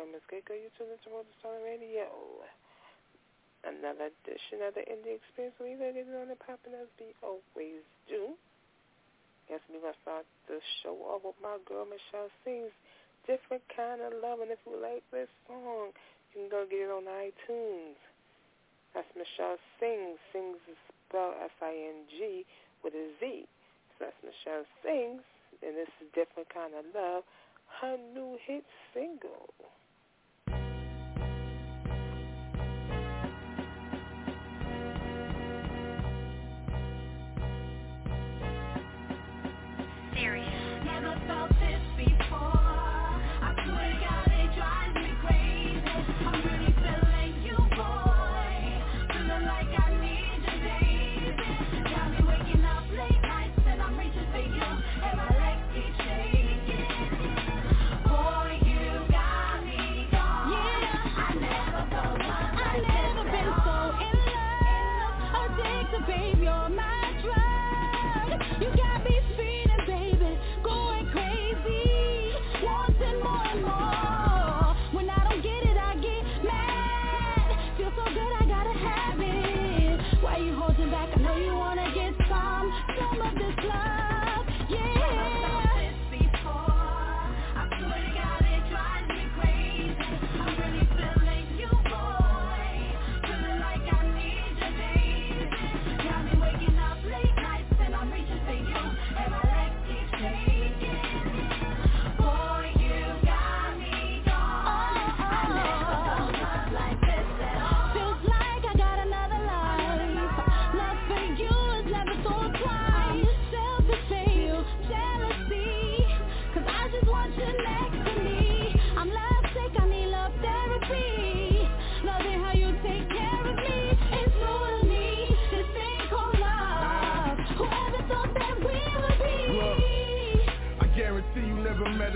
John? It's your girl, You tuned into Roller Stone Radio. Another edition of the Indie Experience. We to on and popping as we always do. Guess we're going to start the show off with my girl, Michelle Sings. Different kind of love. And if you like this song, you can go get it on iTunes. That's Michelle Sings. Sings is spelled S-I-N-G with a Z. So that's Michelle Sings. And this is Different Kind of Love her new hit single.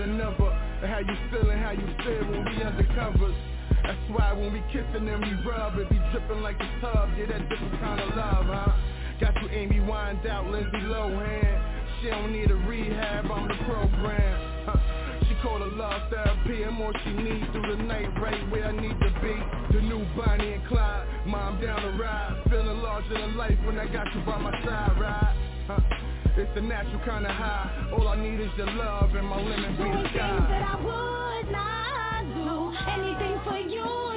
than ever. And how you feeling, how you feel when we undercovers That's why when we kissing and we rub It be dripping like a tub, yeah that different kind of love, huh? Got you Amy Winedout, Lindsay Lohan She don't need a rehab, I'm the program huh. She called a love therapy and more she needs through the night right where I need to be. The new Bonnie and Clyde, mom down the ride. Feeling larger than life when I got you by my side, right? Huh. It's the natural kind of high. All I need is your love and my limit be the sky. That I would not do anything for you.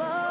love.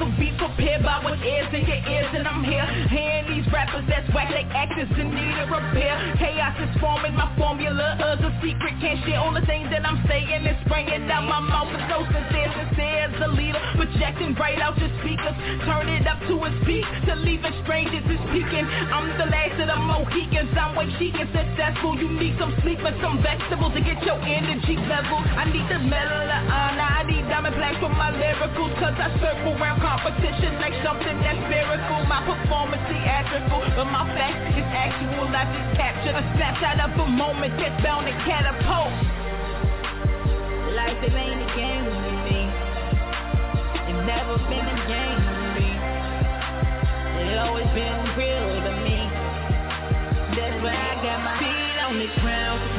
never be prepared by what airs in your ears And I'm here. Hearing these rappers that's whack like actors in need of repair. Chaos is forming my formula. Us a secret, can't share All the things that I'm saying. And spraying out my mouth is so sincere, sincere as the leader projecting right out your speakers. Turn it up to its peak to leave a stranger to speaking. I'm the last of the Mohicans. I'm way chic and successful. You need some sleep and some vegetables to get your energy level. I need the medal of honor. I need diamond plaques for my lyricals. Cause I circle around competition like something that's spherical. My performance theatrical, but my fact is actual. I just captured a snapshot of a moment that's bound to catapult. Life, it ain't a game never been a game to me. It always been real to me. That's why I got my feet on the ground.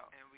out.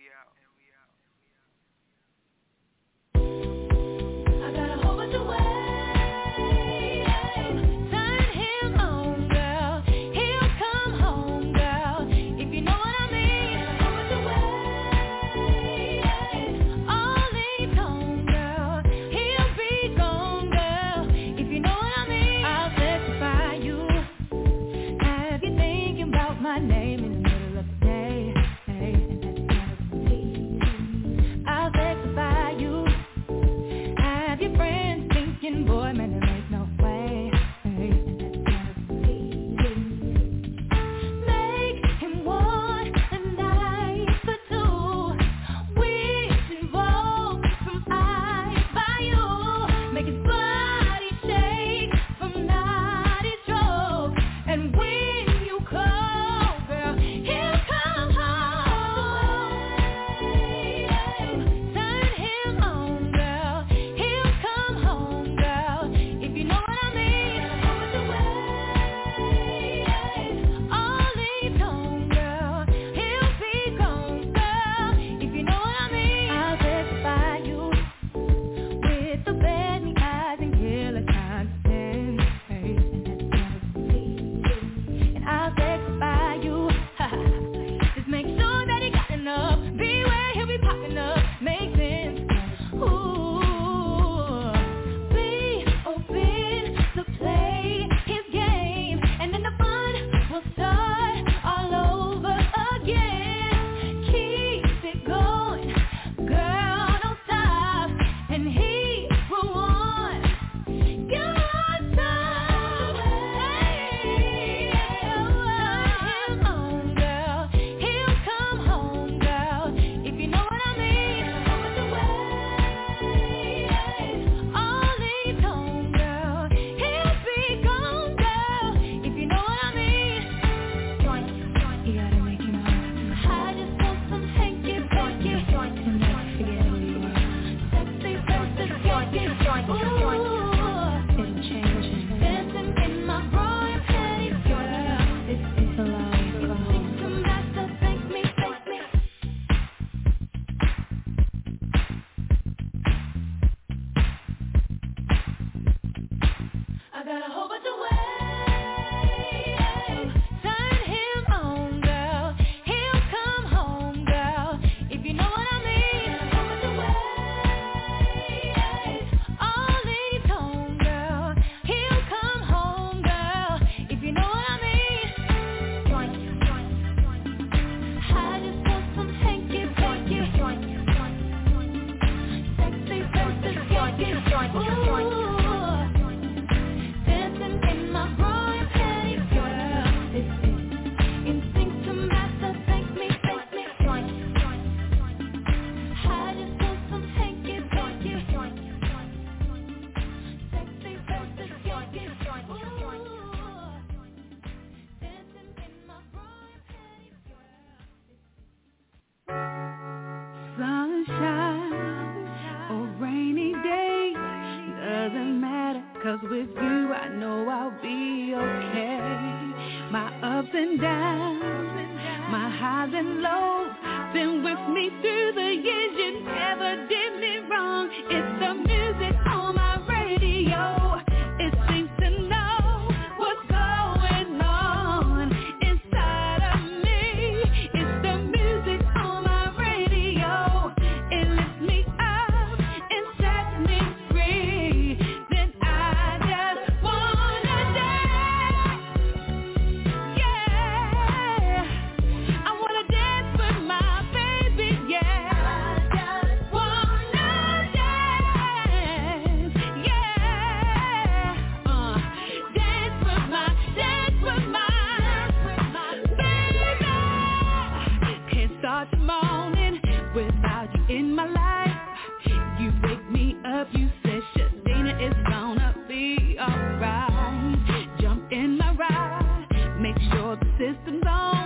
Music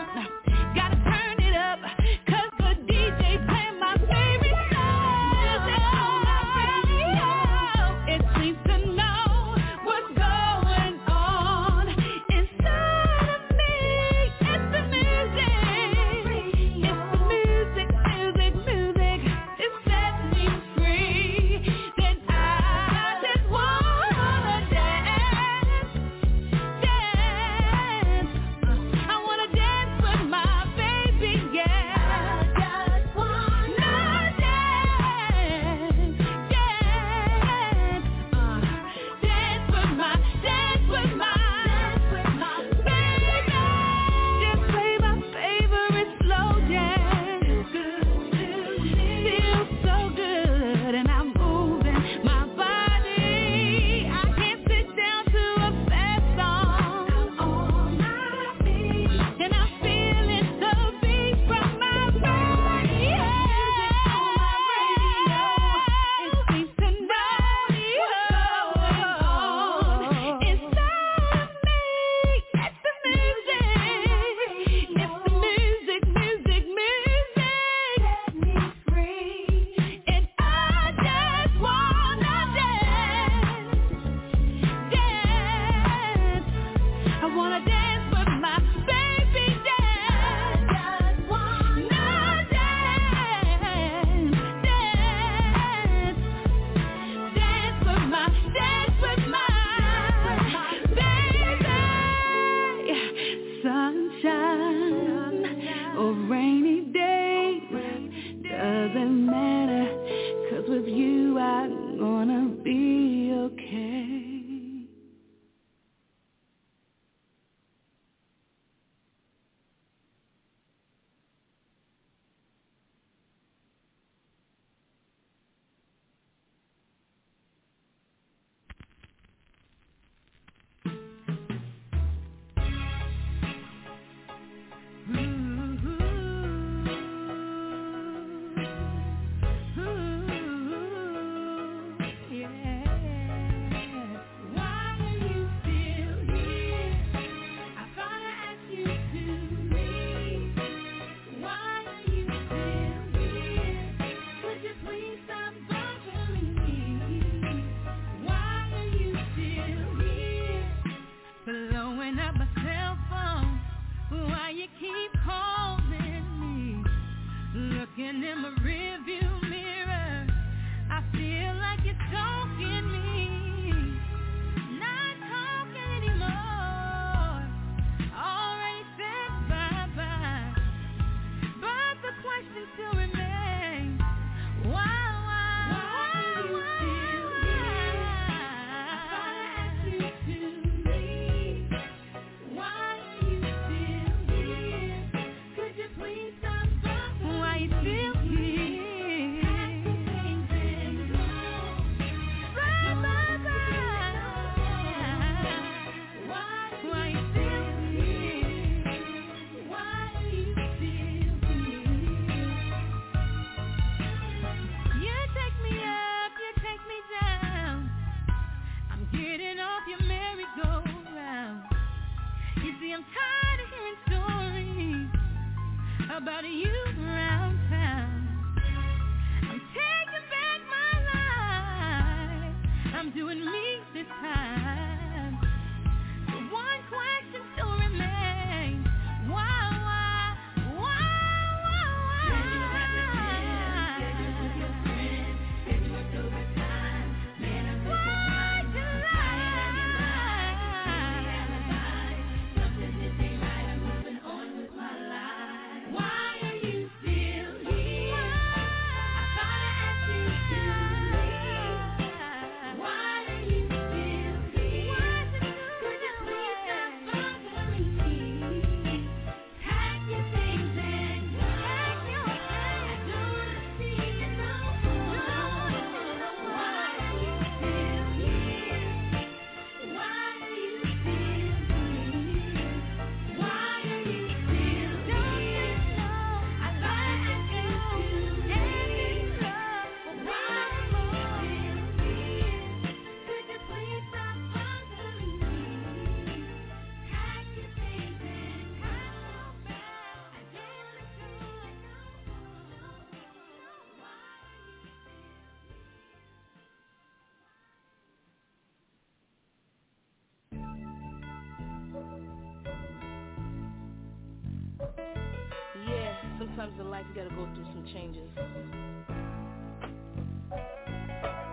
sometimes in life you gotta go through some changes.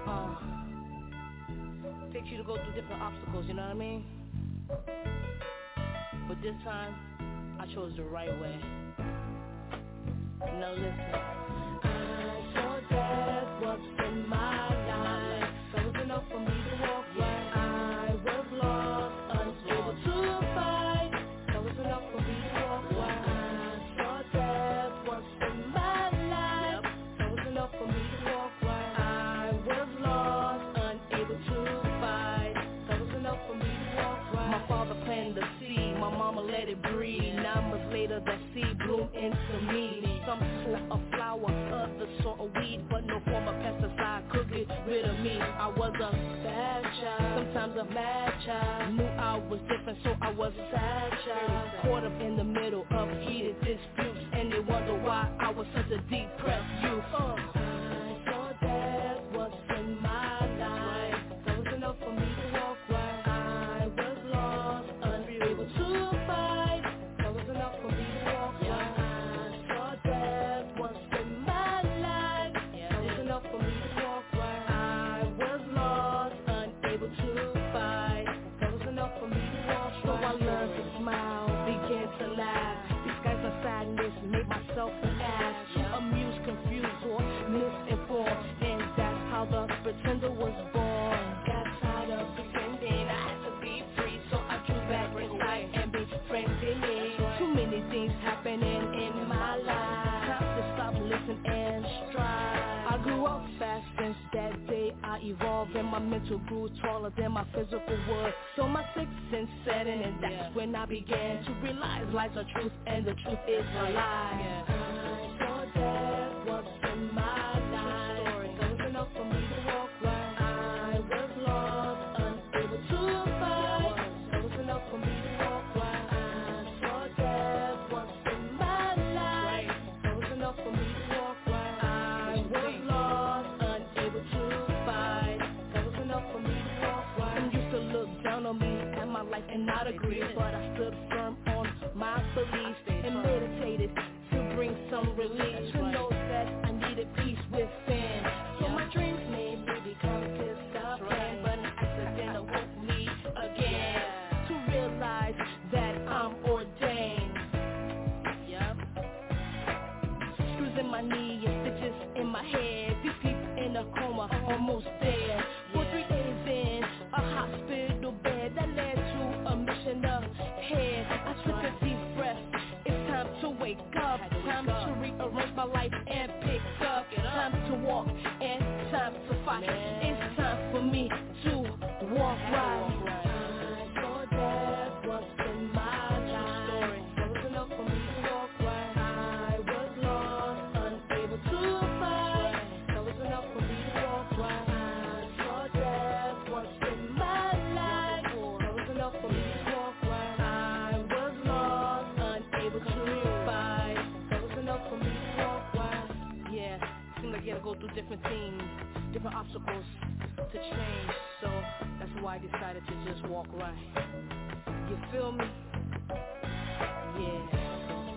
Uh, takes you to go through different obstacles, you know what I mean? But this time, I chose the right way. Now listen. I saw death was in my Nine months later, that seed bloomed into me. Some sort of flower, others sort of weed, but no form of pesticide could get rid of me. I was a bad child, sometimes a mad child. Knew I was different, so I was a sad child. Caught up in the middle of heated disputes, and they wonder why I was such a depressed youth. Uh. evolving My mental grew taller than my physical world So my sixth sense set in and that's yeah. when I began To realize life's a truth and the truth is a lie yeah. I saw death was in my agreed, but I stood firm on my beliefs and meditated to bring some relief. through different things, different obstacles to change. So that's why I decided to just walk right. You feel me? Yeah.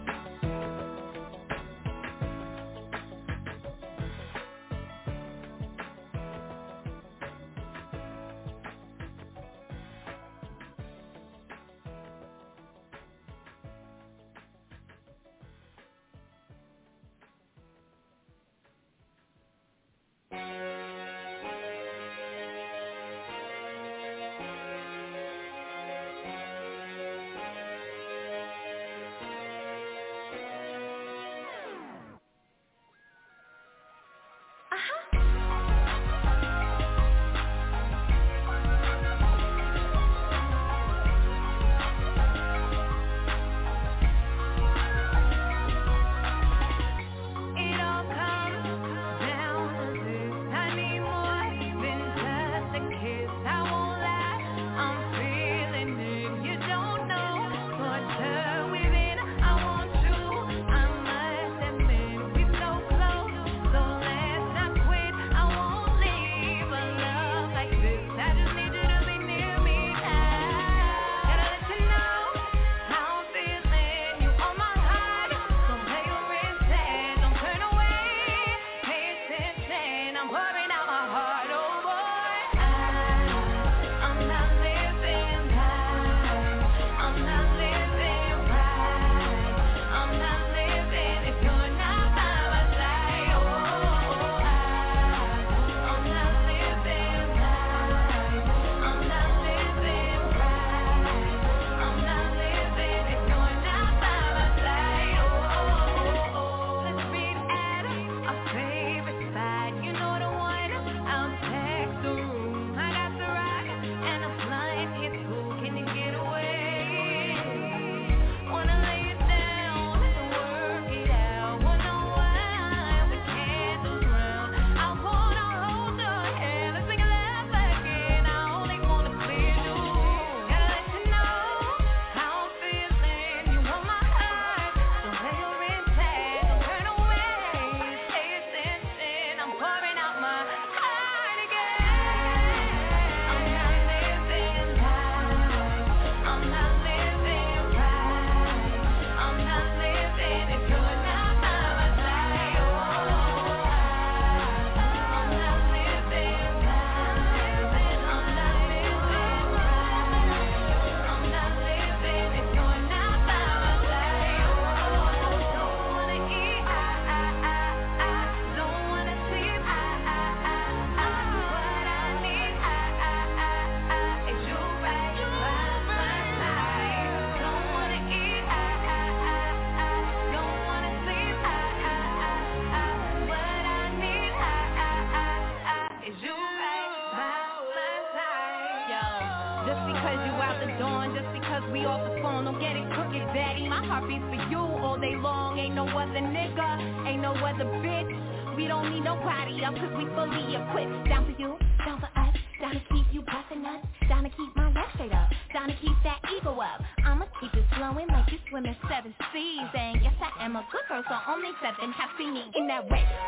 That way,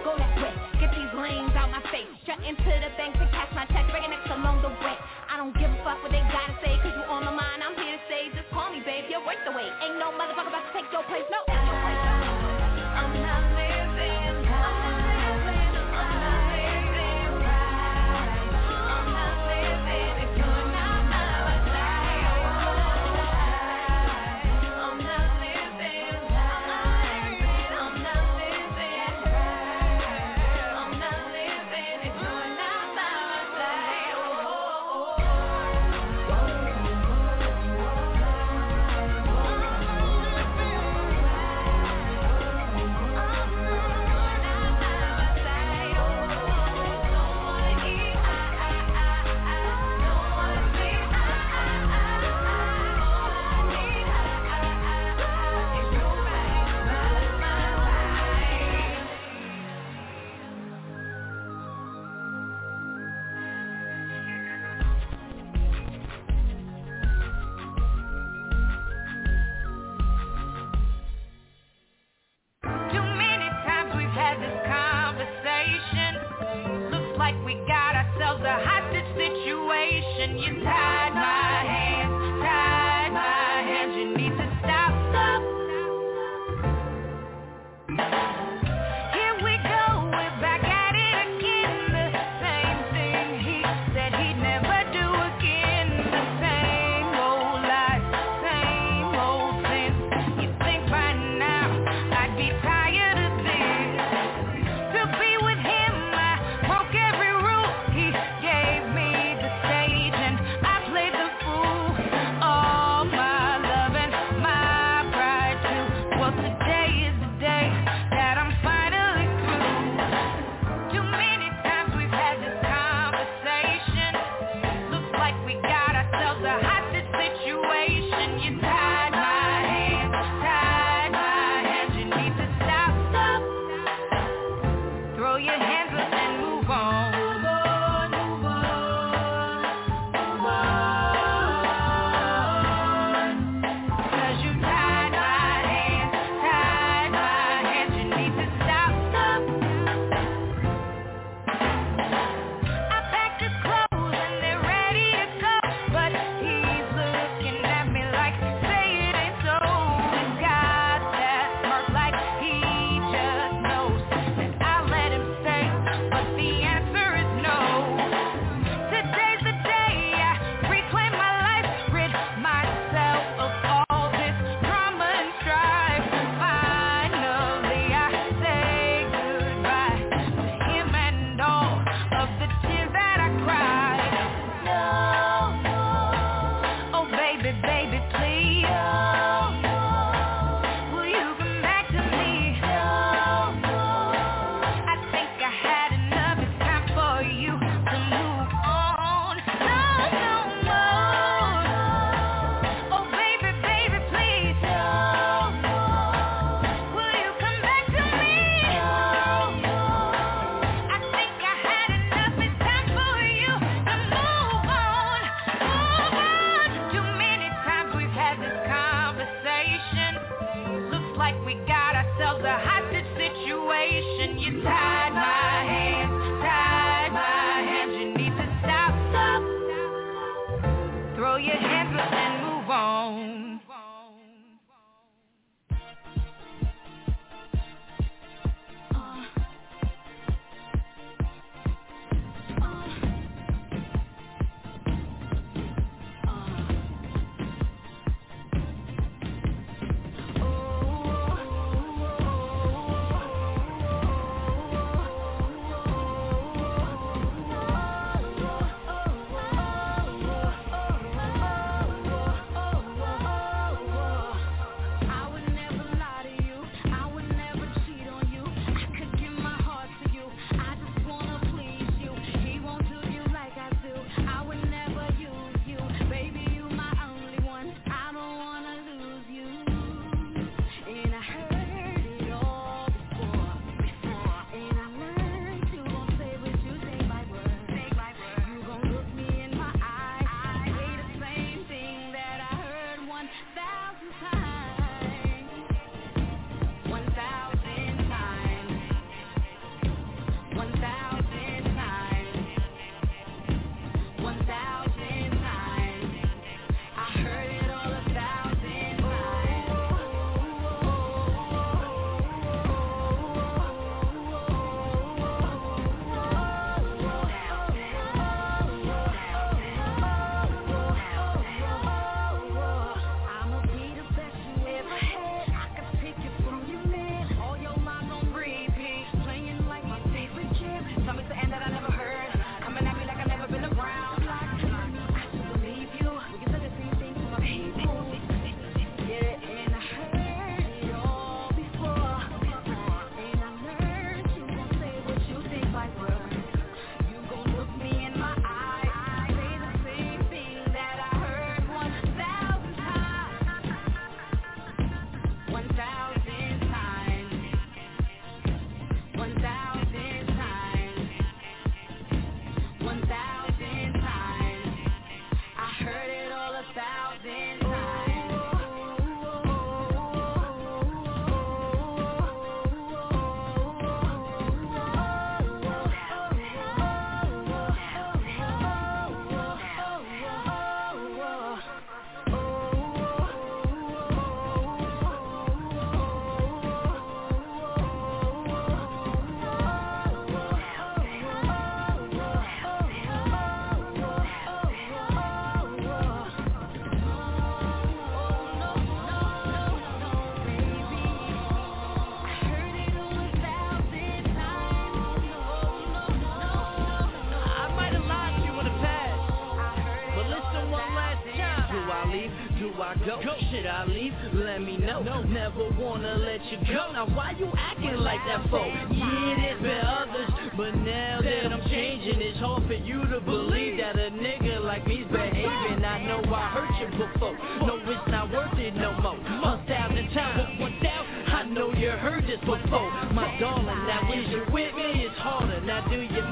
Should I leave? Let me know. Never wanna let you go. Now why you acting like that for? Yeah, there's been others, but now that I'm changing, it's hard for you to believe that a nigga like me's behaving. I know I hurt you before. No, it's not worth it no more. A thousand times, one thousand. I know you heard this before, my darling. Now is you with me? It's harder. Now do you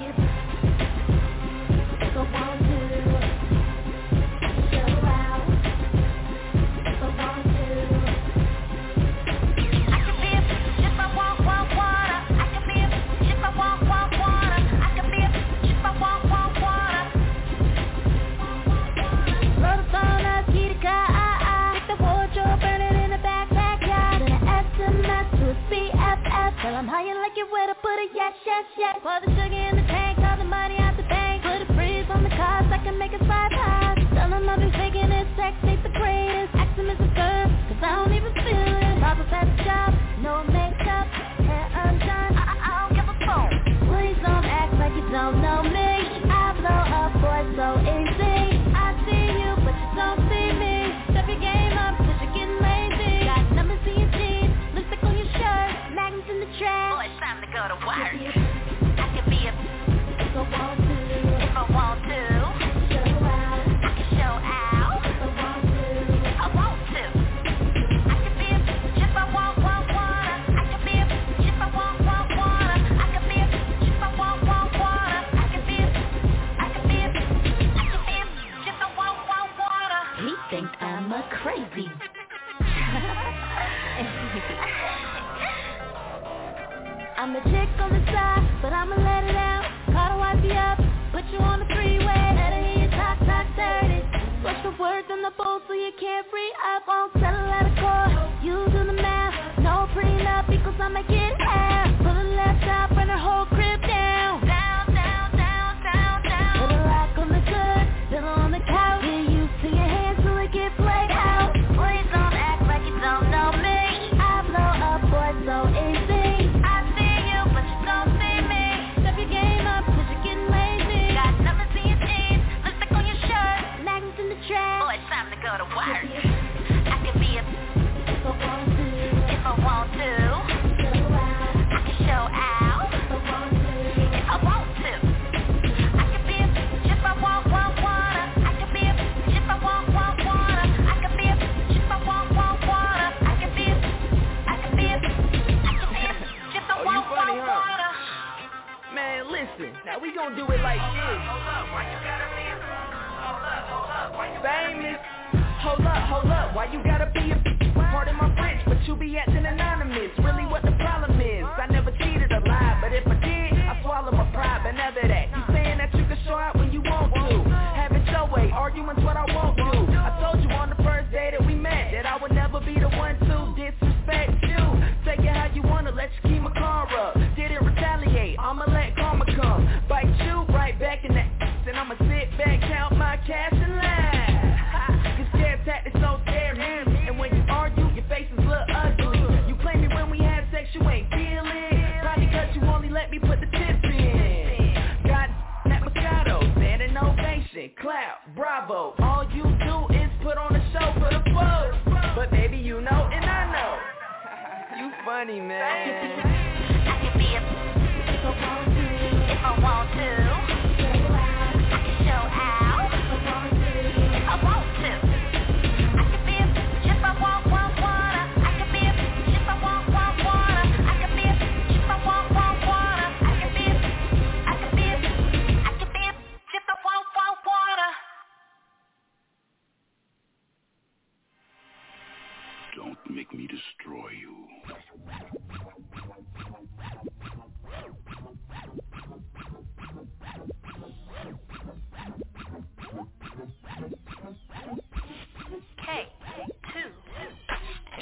obvious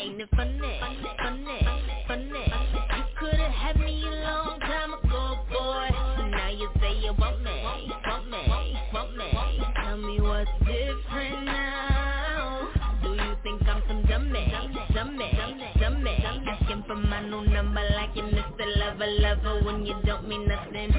Ain't it funny, funny, funny? You could've had me a long time ago, boy. Now you say you want me, want me, want me. Tell me what's different now. Do you think I'm some dummy, dummy, dummy? Asking for my new number like you're Mr. Lover, lover when you don't mean nothing.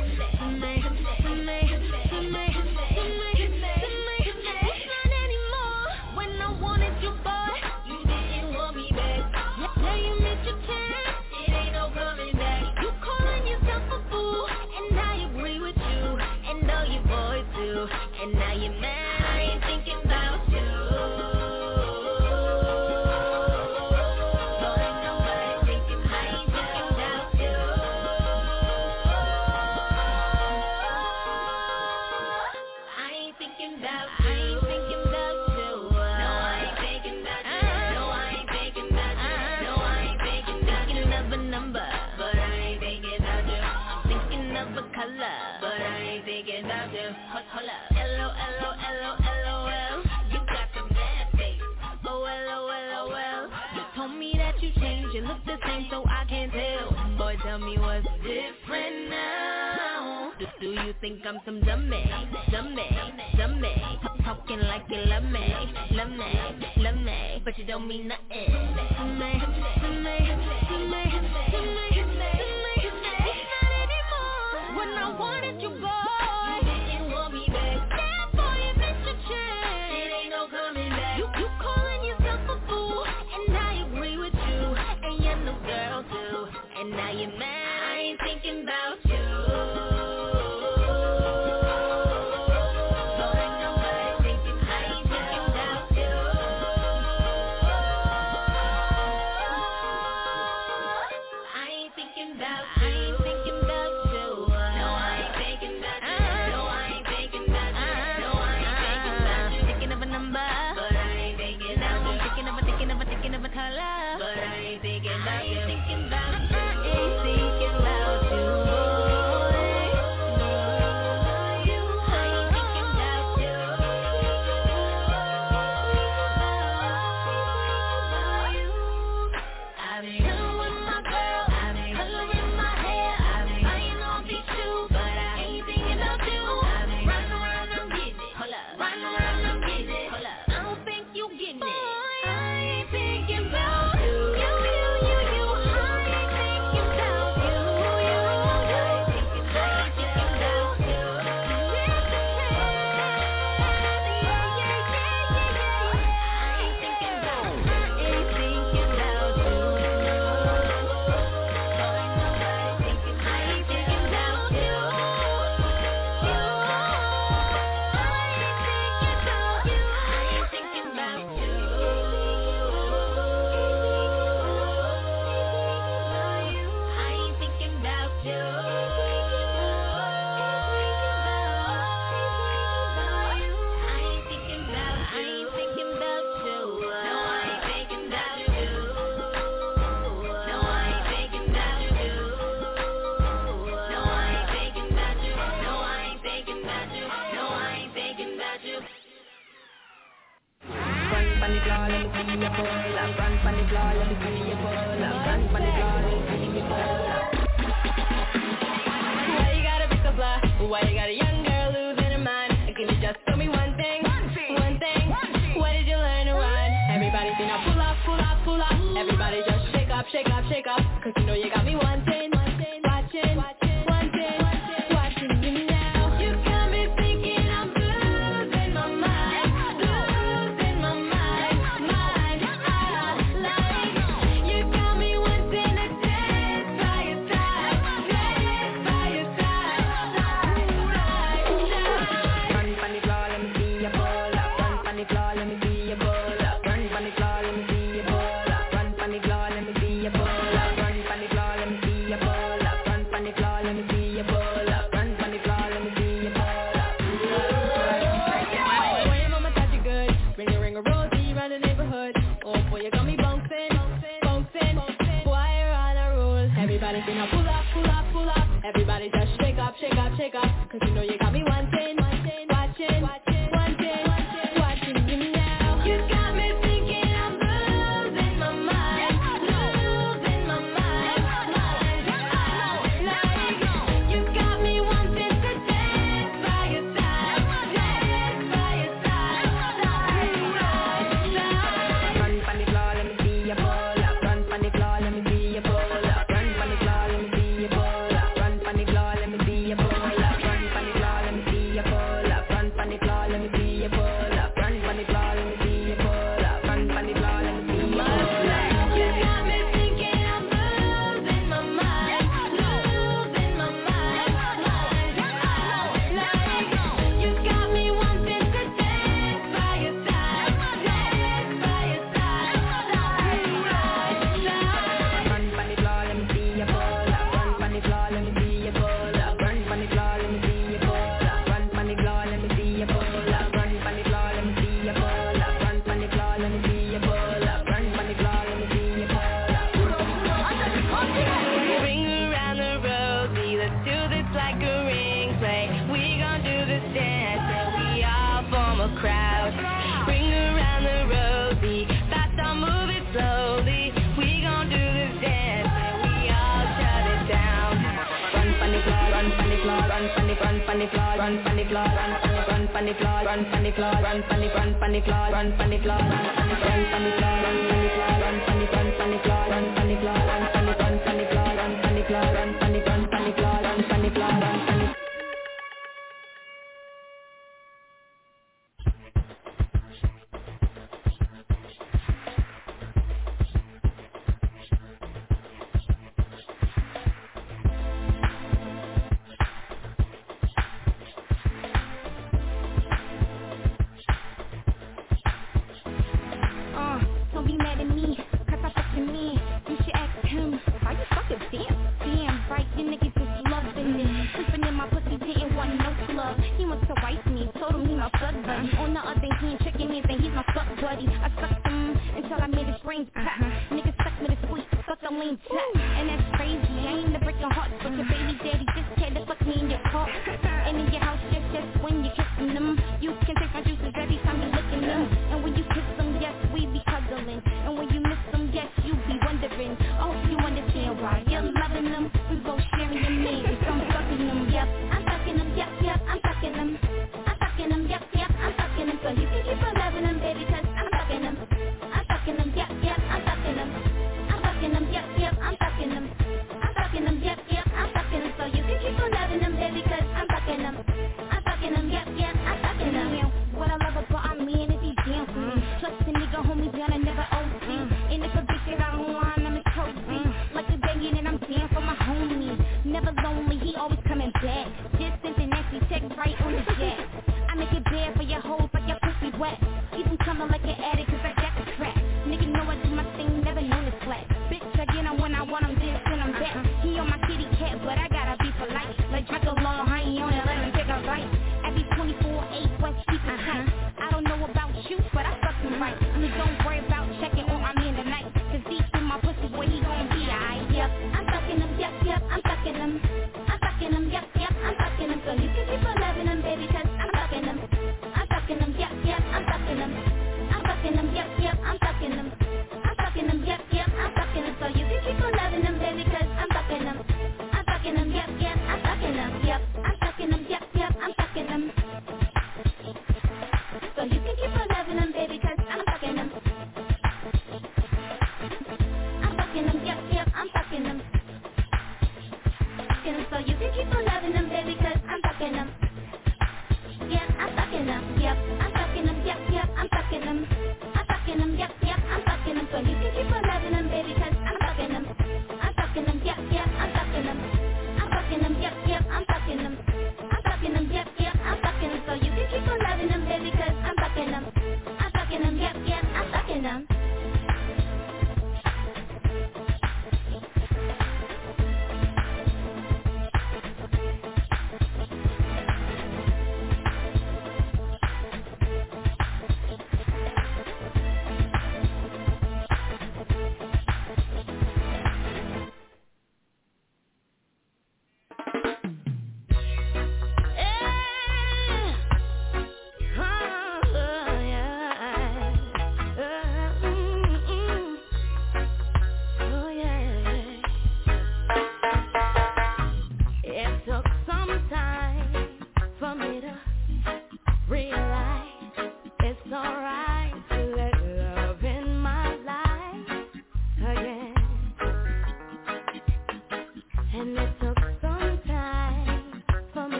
Tell me what's different now. Do, do you think I'm some dummy, dummy, dummy? Talking like you love me, love me, love me, but you don't mean nothing. Dummy, dummy, dummy, dummy, dummy, dummy. Not anymore. When I wanted you, boy. I Why you gotta? Why you got a young girl losing her mind? Can you just tell me one thing? One thing, one thing. Did you learn to run? Everybody pull up, pull up, pull up Everybody just shake up, shake up, shake up Cause you know you got me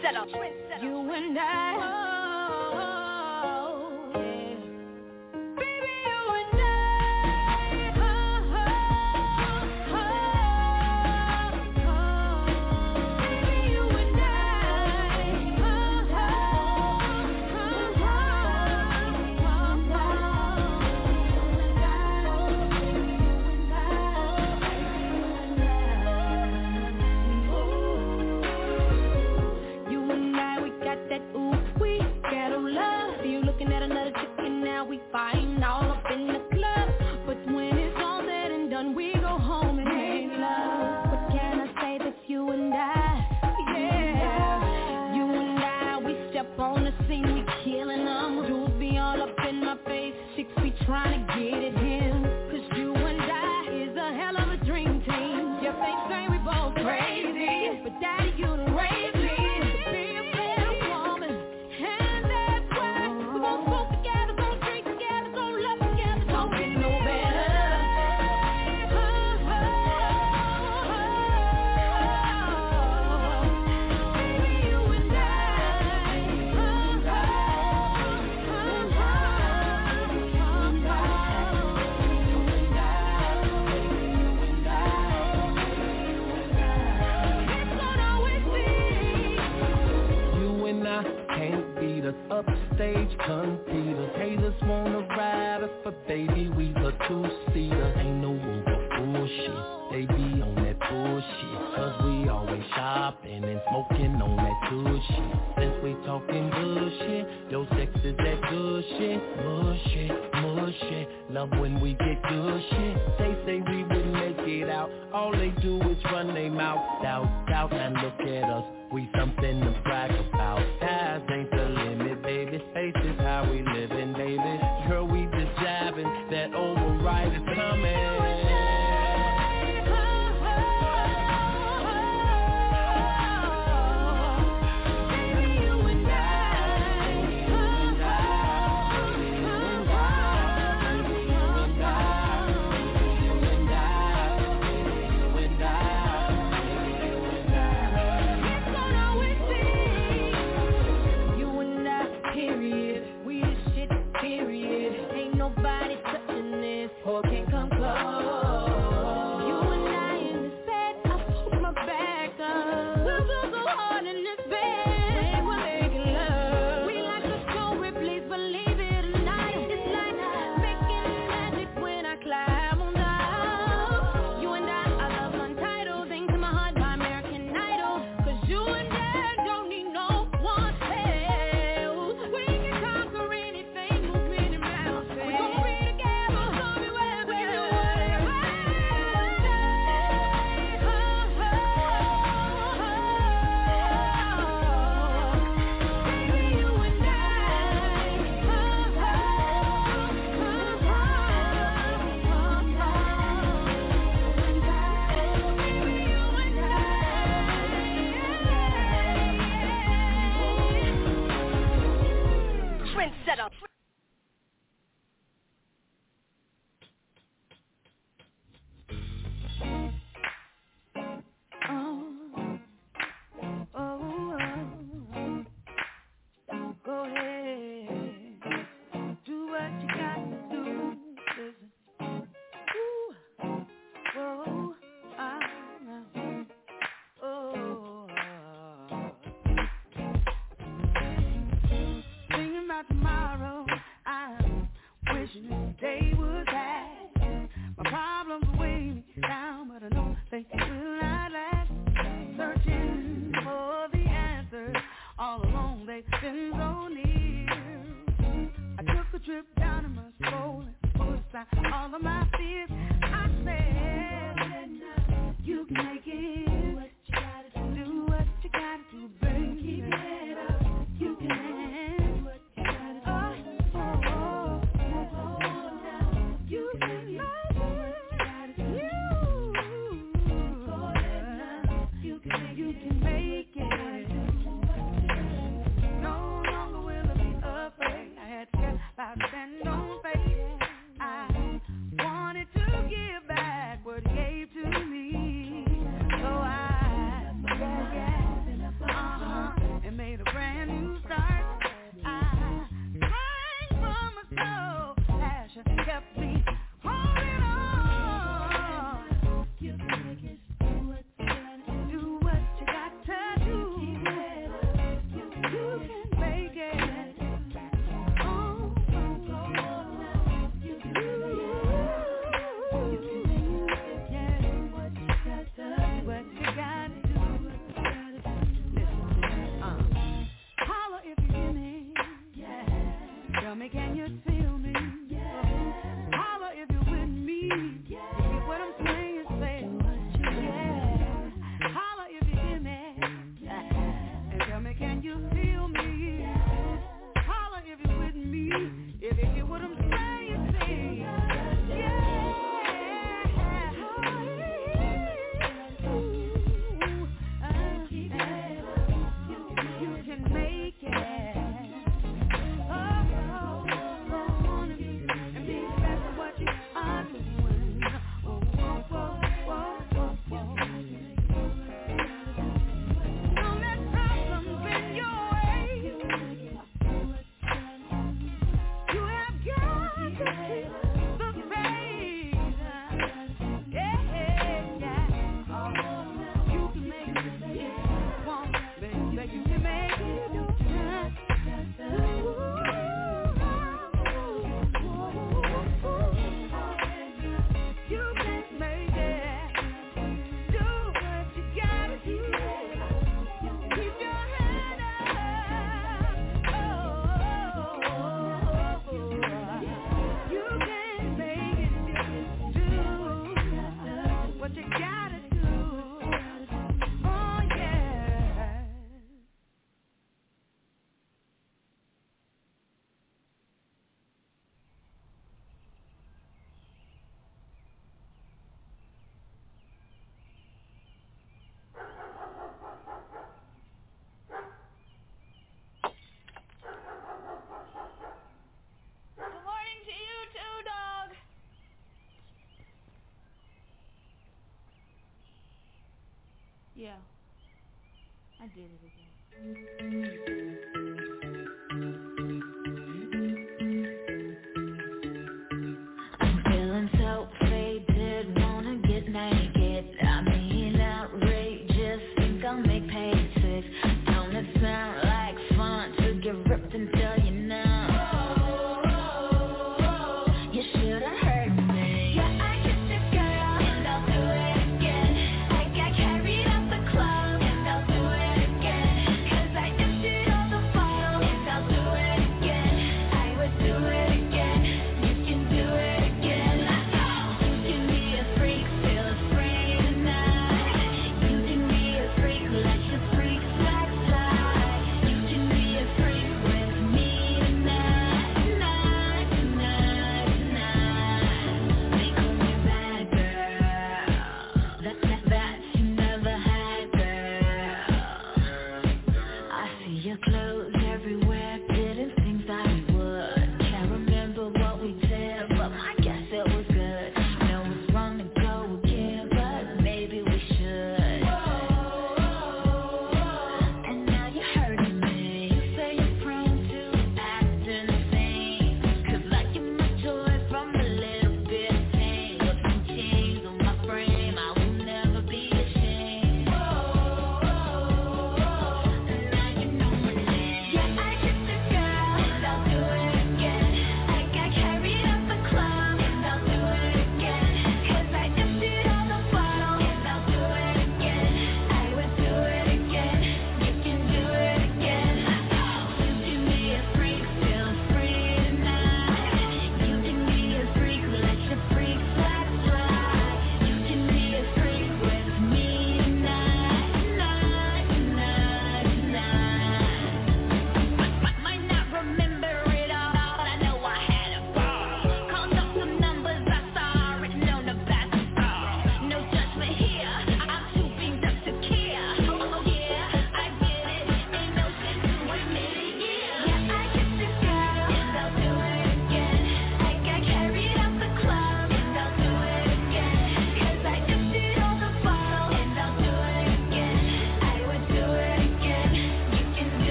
Trendsetter. Yeah. I did it again.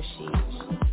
cushy.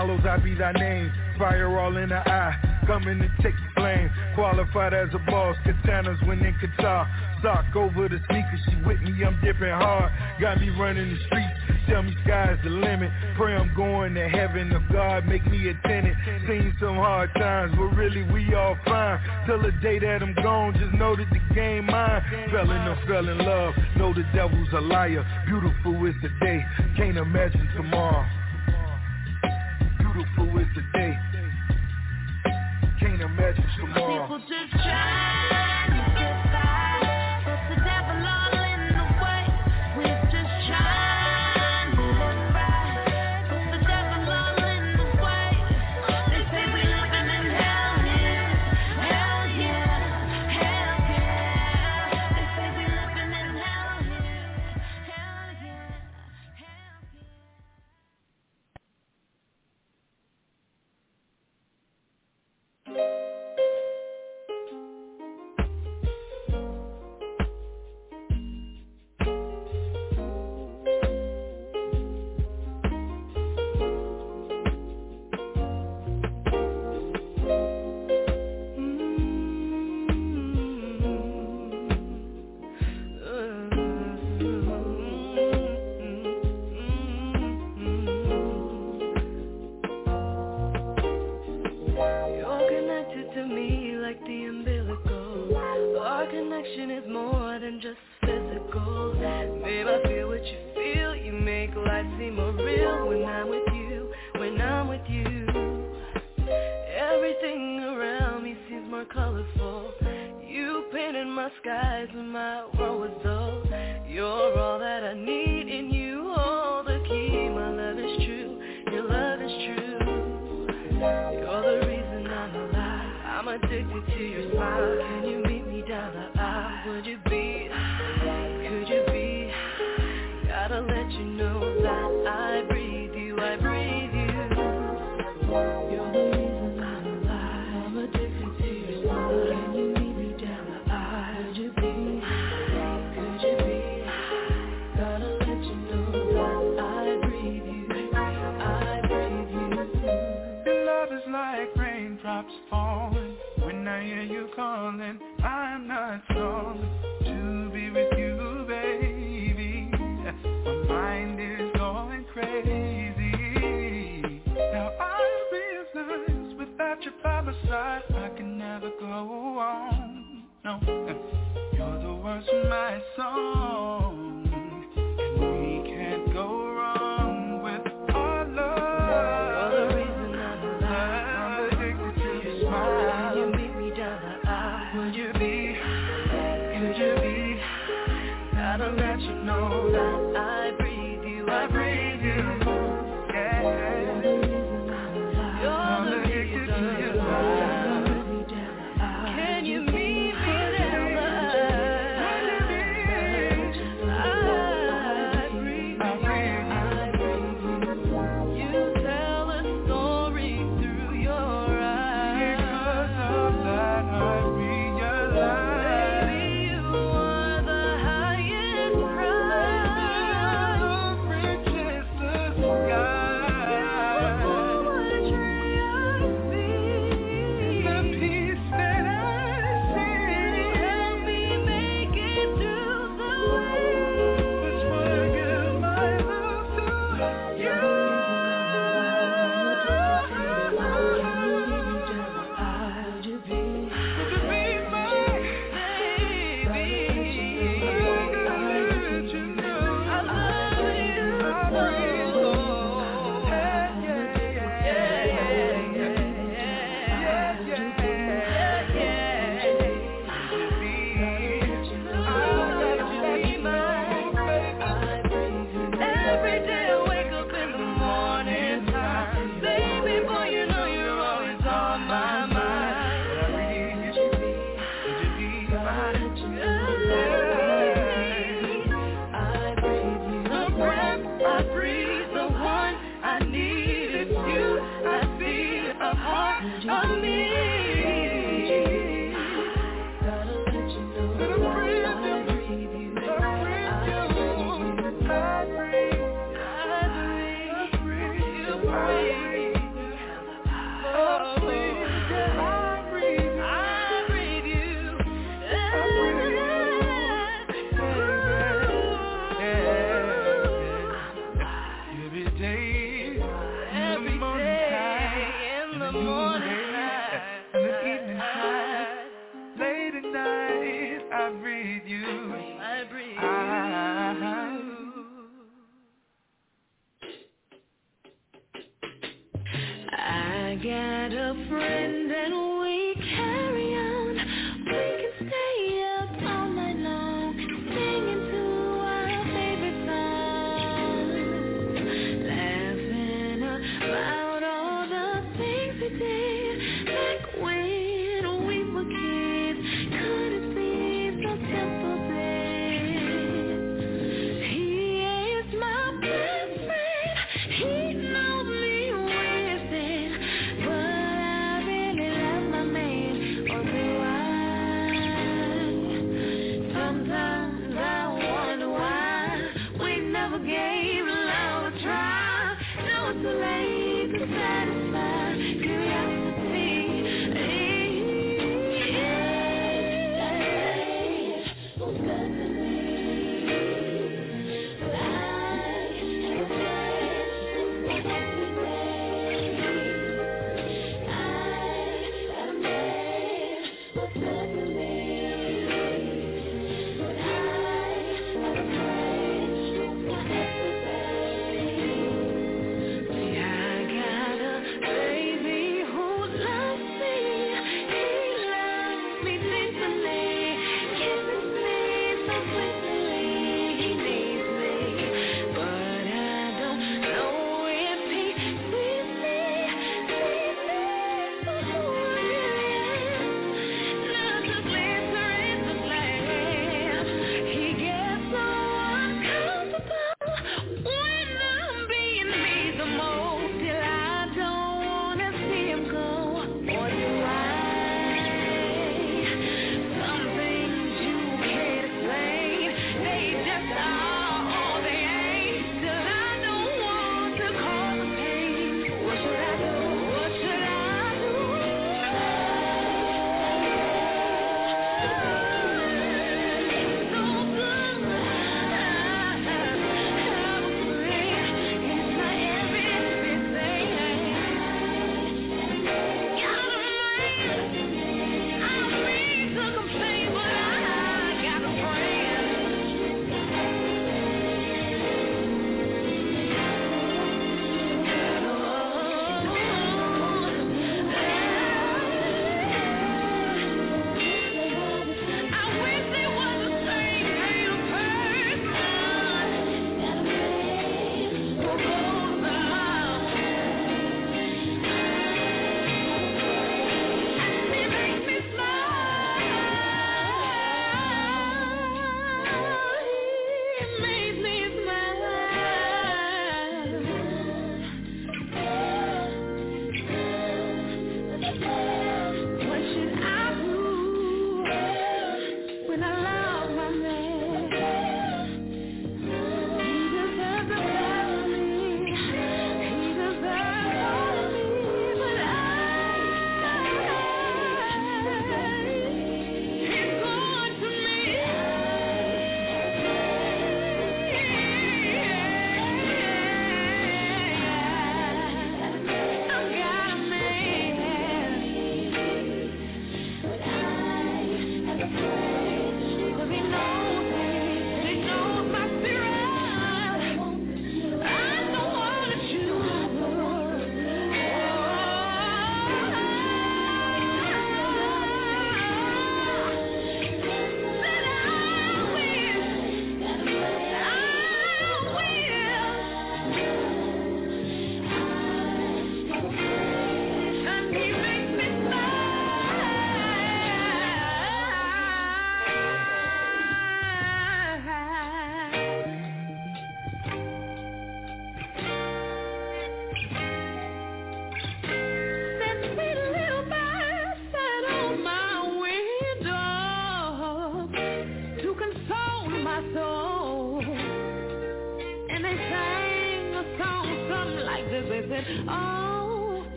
Hallowed I be thy name. Fire all in the eye, coming to take the flame. Qualified as a boss, katanas when in Qatar. Sock over the sneakers, she with me, I'm dipping hard. Got me running the streets, tell me sky's the limit. Pray I'm going to heaven, if God make me a tenant. Seen some hard times, but really we all fine. Till the day that I'm gone, just know that the game mine. Fell in or fell in love, know the devil's a liar. Beautiful is the day, can't imagine tomorrow